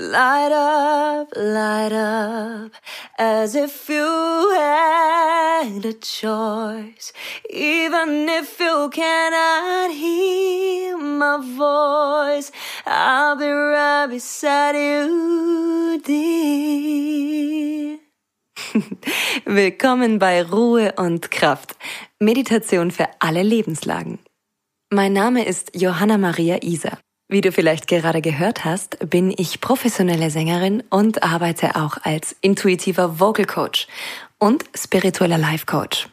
Light up, light up, as if you had a choice. Even if you cannot hear my voice, I'll be right beside you, dear. Willkommen bei Ruhe und Kraft. Meditation für alle Lebenslagen. Mein Name ist Johanna Maria Isa. Wie du vielleicht gerade gehört hast, bin ich professionelle Sängerin und arbeite auch als intuitiver Vocal Coach und spiritueller Life Coach.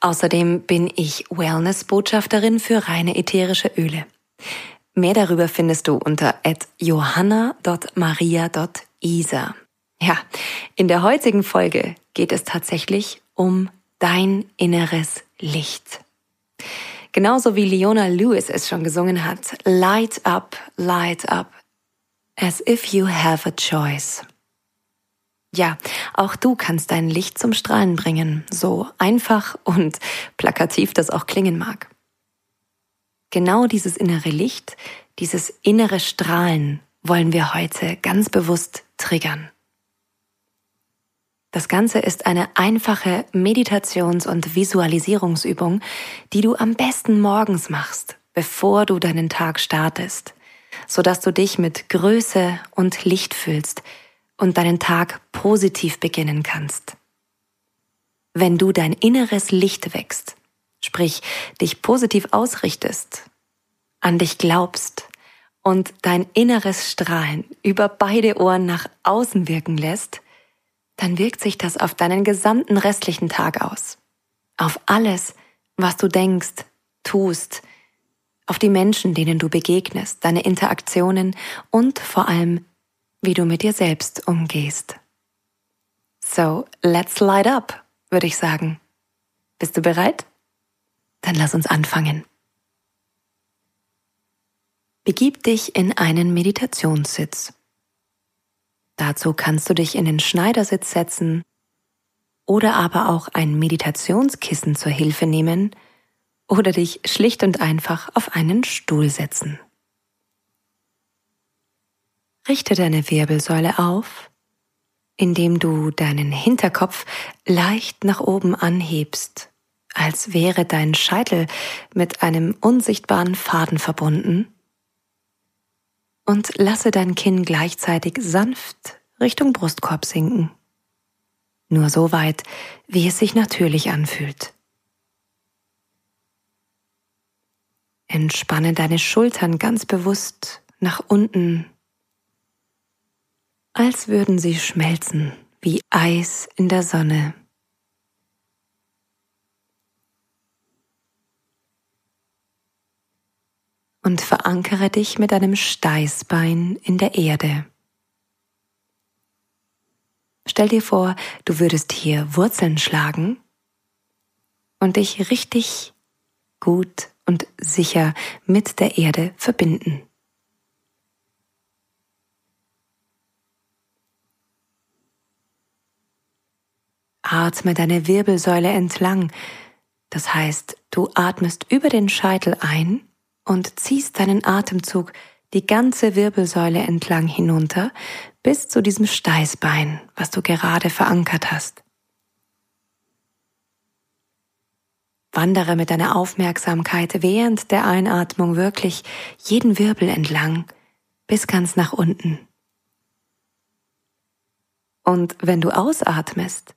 Außerdem bin ich Wellness-Botschafterin für reine ätherische Öle. Mehr darüber findest du unter johanna.maria.isa. Ja, in der heutigen Folge geht es tatsächlich um dein inneres Licht. Genauso wie Leona Lewis es schon gesungen hat. Light up, light up. As if you have a choice. Ja, auch du kannst dein Licht zum Strahlen bringen, so einfach und plakativ das auch klingen mag. Genau dieses innere Licht, dieses innere Strahlen wollen wir heute ganz bewusst triggern. Das Ganze ist eine einfache Meditations- und Visualisierungsübung, die du am besten morgens machst, bevor du deinen Tag startest, sodass du dich mit Größe und Licht fühlst und deinen Tag positiv beginnen kannst. Wenn du dein inneres Licht wächst, sprich dich positiv ausrichtest, an dich glaubst und dein inneres Strahlen über beide Ohren nach außen wirken lässt, dann wirkt sich das auf deinen gesamten restlichen Tag aus. Auf alles, was du denkst, tust, auf die Menschen, denen du begegnest, deine Interaktionen und vor allem, wie du mit dir selbst umgehst. So, let's light up, würde ich sagen. Bist du bereit? Dann lass uns anfangen. Begib dich in einen Meditationssitz. Dazu kannst du dich in den Schneidersitz setzen oder aber auch ein Meditationskissen zur Hilfe nehmen oder dich schlicht und einfach auf einen Stuhl setzen. Richte deine Wirbelsäule auf, indem du deinen Hinterkopf leicht nach oben anhebst, als wäre dein Scheitel mit einem unsichtbaren Faden verbunden und lasse dein Kinn gleichzeitig sanft Richtung Brustkorb sinken. Nur so weit, wie es sich natürlich anfühlt. Entspanne deine Schultern ganz bewusst nach unten, als würden sie schmelzen wie Eis in der Sonne. Und verankere dich mit einem Steißbein in der Erde. Stell dir vor, du würdest hier Wurzeln schlagen und dich richtig gut und sicher mit der Erde verbinden. Atme deine Wirbelsäule entlang. Das heißt, du atmest über den Scheitel ein und ziehst deinen Atemzug die ganze Wirbelsäule entlang hinunter bis zu diesem Steißbein, was du gerade verankert hast. Wandere mit deiner Aufmerksamkeit während der Einatmung wirklich jeden Wirbel entlang bis ganz nach unten. Und wenn du ausatmest,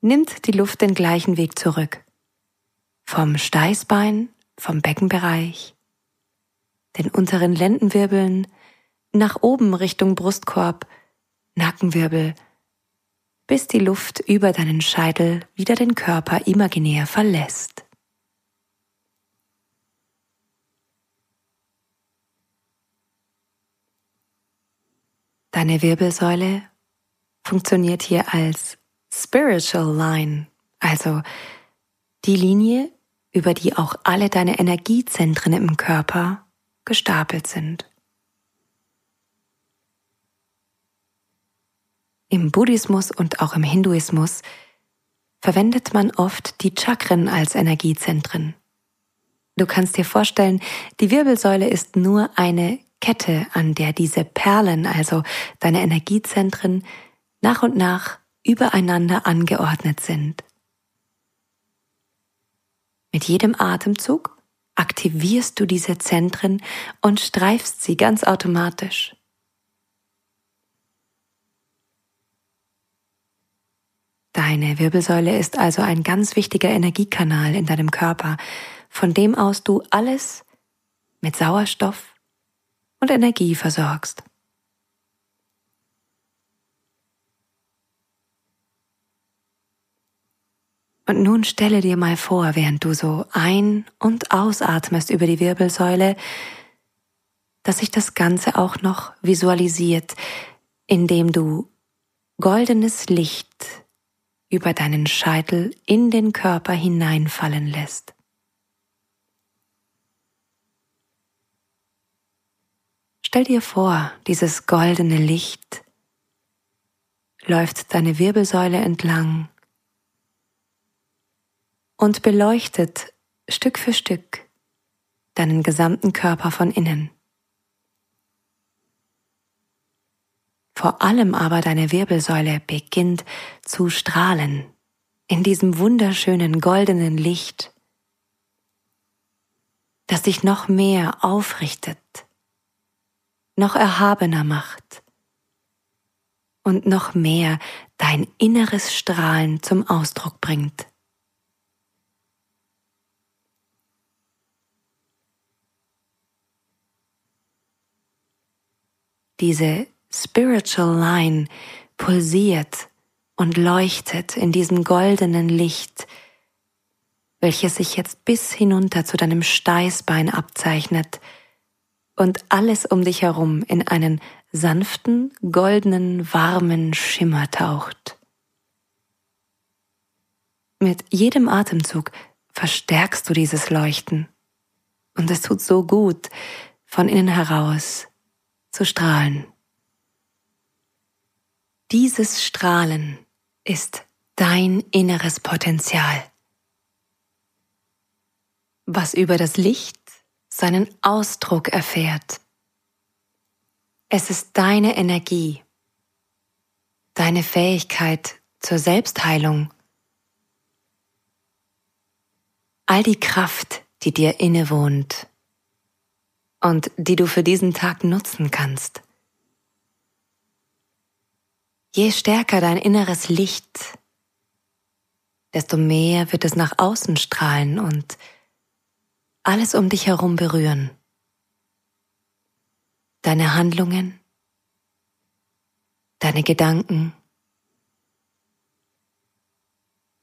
nimmt die Luft den gleichen Weg zurück. Vom Steißbein, vom Beckenbereich, den unteren Lendenwirbeln, nach oben Richtung Brustkorb, Nackenwirbel, bis die Luft über deinen Scheitel wieder den Körper imaginär verlässt. Deine Wirbelsäule funktioniert hier als Spiritual Line, also die Linie, über die auch alle deine Energiezentren im Körper gestapelt sind. Im Buddhismus und auch im Hinduismus verwendet man oft die Chakren als Energiezentren. Du kannst dir vorstellen, die Wirbelsäule ist nur eine Kette, an der diese Perlen, also deine Energiezentren, nach und nach übereinander angeordnet sind. Mit jedem Atemzug aktivierst du diese Zentren und streifst sie ganz automatisch. Deine Wirbelsäule ist also ein ganz wichtiger Energiekanal in deinem Körper, von dem aus du alles mit Sauerstoff und Energie versorgst. Und nun stelle dir mal vor, während du so ein- und ausatmest über die Wirbelsäule, dass sich das Ganze auch noch visualisiert, indem du goldenes Licht über deinen Scheitel in den Körper hineinfallen lässt. Stell dir vor, dieses goldene Licht läuft deine Wirbelsäule entlang und beleuchtet Stück für Stück deinen gesamten Körper von innen. Vor allem aber deine Wirbelsäule beginnt zu strahlen in diesem wunderschönen goldenen Licht, das dich noch mehr aufrichtet, noch erhabener macht und noch mehr dein inneres Strahlen zum Ausdruck bringt. Diese Spiritual Line pulsiert und leuchtet in diesem goldenen Licht, welches sich jetzt bis hinunter zu deinem Steißbein abzeichnet und alles um dich herum in einen sanften, goldenen, warmen Schimmer taucht. Mit jedem Atemzug verstärkst du dieses Leuchten und es tut so gut, von innen heraus zu strahlen. Dieses Strahlen ist dein inneres Potenzial, was über das Licht seinen Ausdruck erfährt. Es ist deine Energie, deine Fähigkeit zur Selbstheilung, all die Kraft, die dir innewohnt und die du für diesen Tag nutzen kannst. Je stärker dein inneres Licht, desto mehr wird es nach außen strahlen und alles um dich herum berühren. Deine Handlungen, deine Gedanken,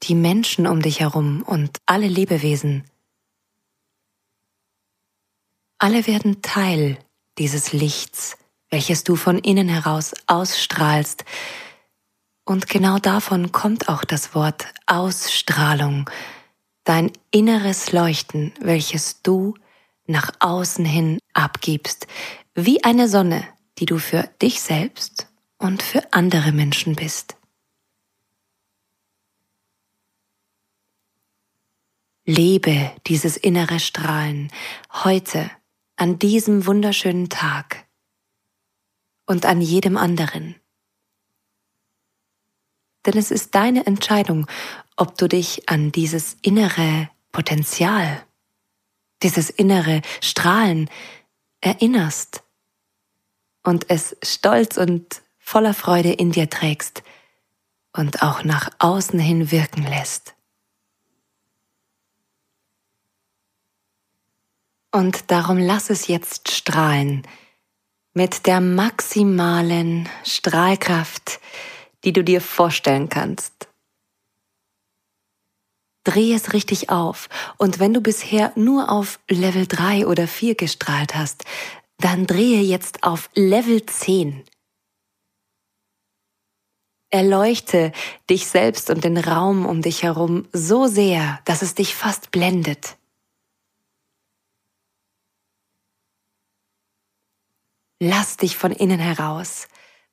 die Menschen um dich herum und alle Lebewesen alle werden Teil dieses Lichts, welches du von innen heraus ausstrahlst. Und genau davon kommt auch das Wort Ausstrahlung, dein inneres Leuchten, welches du nach außen hin abgibst, wie eine Sonne, die du für dich selbst und für andere Menschen bist. Lebe dieses innere Strahlen heute an diesem wunderschönen Tag und an jedem anderen. Denn es ist deine Entscheidung, ob du dich an dieses innere Potenzial, dieses innere Strahlen erinnerst und es stolz und voller Freude in dir trägst und auch nach außen hin wirken lässt. Und darum lass es jetzt strahlen mit der maximalen Strahlkraft, die du dir vorstellen kannst. Dreh es richtig auf und wenn du bisher nur auf Level 3 oder 4 gestrahlt hast, dann drehe jetzt auf Level 10. Erleuchte dich selbst und den Raum um dich herum so sehr, dass es dich fast blendet. Lass dich von innen heraus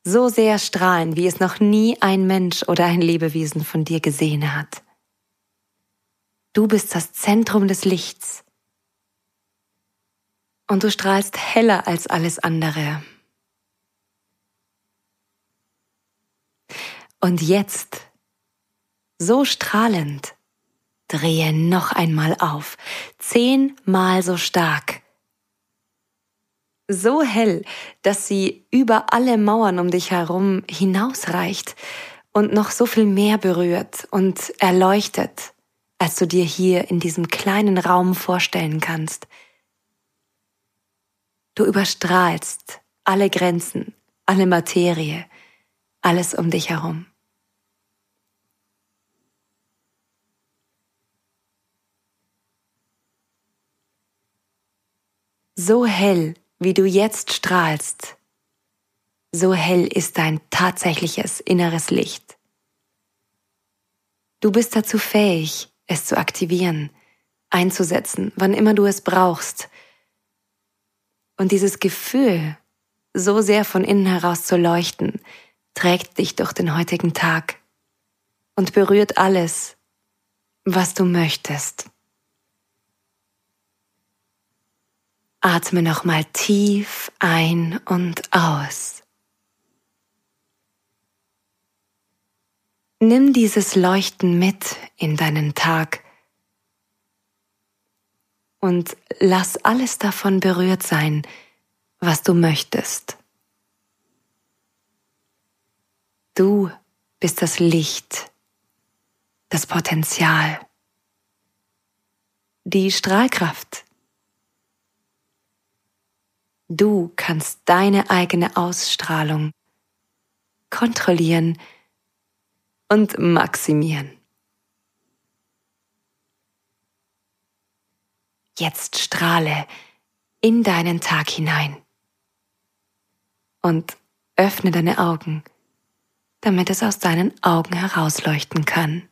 so sehr strahlen, wie es noch nie ein Mensch oder ein Lebewesen von dir gesehen hat. Du bist das Zentrum des Lichts. Und du strahlst heller als alles andere. Und jetzt, so strahlend, drehe noch einmal auf, zehnmal so stark. So hell, dass sie über alle Mauern um dich herum hinausreicht und noch so viel mehr berührt und erleuchtet, als du dir hier in diesem kleinen Raum vorstellen kannst. Du überstrahlst alle Grenzen, alle Materie, alles um dich herum. So hell, wie du jetzt strahlst, so hell ist dein tatsächliches inneres Licht. Du bist dazu fähig, es zu aktivieren, einzusetzen, wann immer du es brauchst. Und dieses Gefühl, so sehr von innen heraus zu leuchten, trägt dich durch den heutigen Tag und berührt alles, was du möchtest. Atme nochmal tief ein und aus. Nimm dieses Leuchten mit in deinen Tag und lass alles davon berührt sein, was du möchtest. Du bist das Licht, das Potenzial, die Strahlkraft Du kannst deine eigene Ausstrahlung kontrollieren und maximieren. Jetzt strahle in deinen Tag hinein und öffne deine Augen, damit es aus deinen Augen herausleuchten kann.